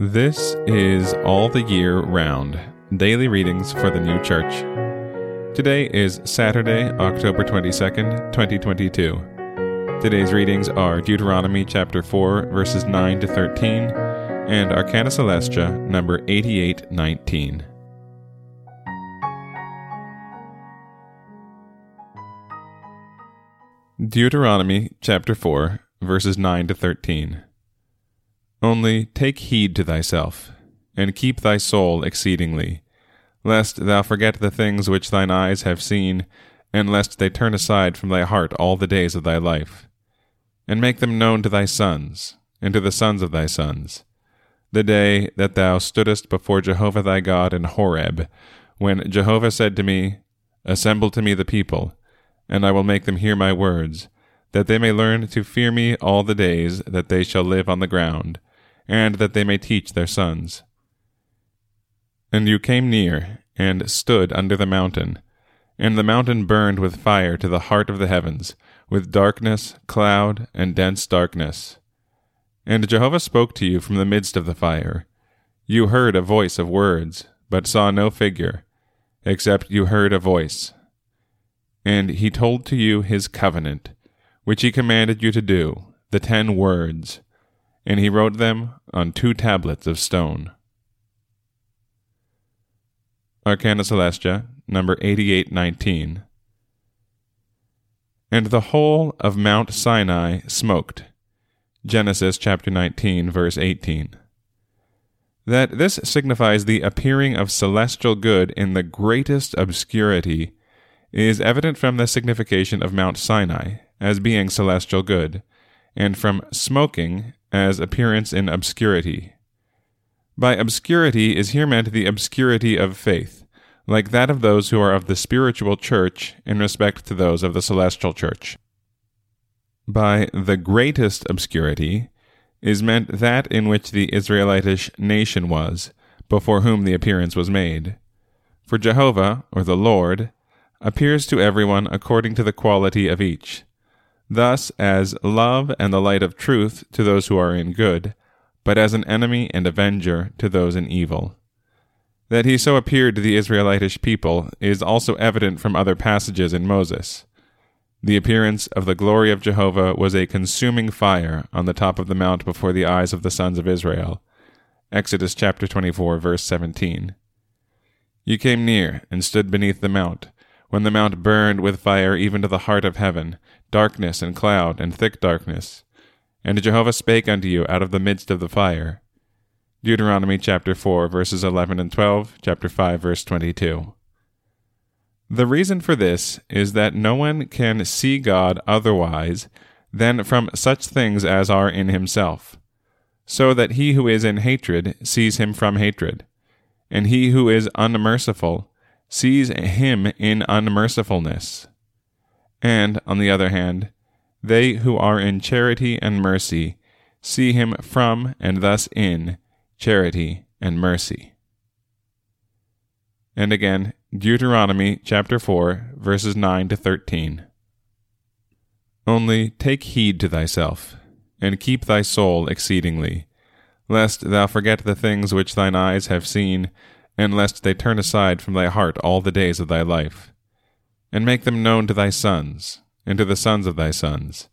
This is All the Year Round Daily Readings for the New Church. Today is Saturday, October 22nd, 2022. Today's readings are Deuteronomy chapter 4, verses 9 to 13, and Arcana Coelestia, number 8819. Deuteronomy chapter 4, verses 9 to 13. Only take heed to thyself, and keep thy soul exceedingly, lest thou forget the things which thine eyes have seen, and lest they turn aside from thy heart all the days of thy life. And make them known to thy sons, and to the sons of thy sons, the day that thou stoodest before Jehovah thy God in Horeb, when Jehovah said to me, Assemble to me the people, and I will make them hear my words, that they may learn to fear me all the days that they shall live on the ground, and that they may teach their sons. And you came near, and stood under the mountain, and the mountain burned with fire to the heart of the heavens, with darkness, cloud, and dense darkness. And Jehovah spoke to you from the midst of the fire. You heard a voice of words, but saw no figure, except you heard a voice. And he told to you his covenant, which he commanded you to do, the ten words, and he wrote them on two tablets of stone. Arcana Coelestia, number 8819. And the whole of Mount Sinai smoked Genesis chapter 19, verse 18. That this signifies the appearing of celestial good in the greatest obscurity is evident from the signification of Mount Sinai as being celestial good, and from smoking as appearance in obscurity. By obscurity is here meant the obscurity of faith, like that of those who are of the spiritual church in respect to those of the celestial church. By the greatest obscurity is meant that in which the Israelitish nation was, before whom the appearance was made. For Jehovah, or the Lord, appears to everyone according to the quality of each, thus as love and the light of truth to those who are in good, but as an enemy and avenger to those in evil. That he so appeared to the Israelitish people is also evident from other passages in Moses. The appearance of the glory of Jehovah was a consuming fire on the top of the mount before the eyes of the sons of Israel. Exodus chapter 24, verse 17. You came near and stood beneath the mount, when the mount burned with fire even to the heart of heaven, darkness and cloud and thick darkness. And Jehovah spake unto you out of the midst of the fire. Deuteronomy chapter 4, verses 11 and 12, chapter 5, verse 22. The reason for this is that no one can see God otherwise than from such things as are in himself, so that he who is in hatred sees him from hatred, and he who is unmerciful sees him in unmercifulness. And, on the other hand, they who are in charity and mercy see him from and thus in charity and mercy. And again, Deuteronomy chapter 4, verses 9 to 13. Only take heed to thyself, and keep thy soul exceedingly, lest thou forget the things which thine eyes have seen, and lest they turn aside from thy heart all the days of thy life. And make them known to thy sons, and to the sons of thy sons,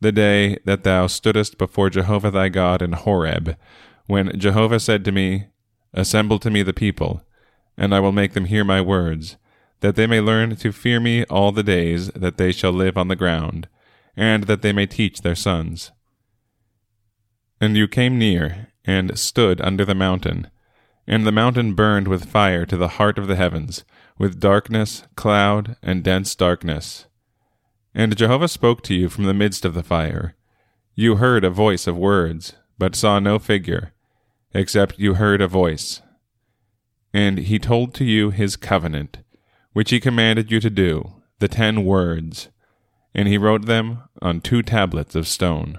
the day that thou stoodest before Jehovah thy God in Horeb, when Jehovah said to me, Assemble to me the people, and I will make them hear my words, that they may learn to fear me all the days that they shall live on the ground, and that they may teach their sons. And you came near, and stood under the mountain, and the mountain burned with fire to the heart of the heavens, with darkness, cloud, and dense darkness. And Jehovah spoke to you from the midst of the fire. You heard a voice of words, but saw no figure, except you heard a voice and he told to you his covenant, which he commanded you to do, the ten words, and he wrote them on two tablets of stone.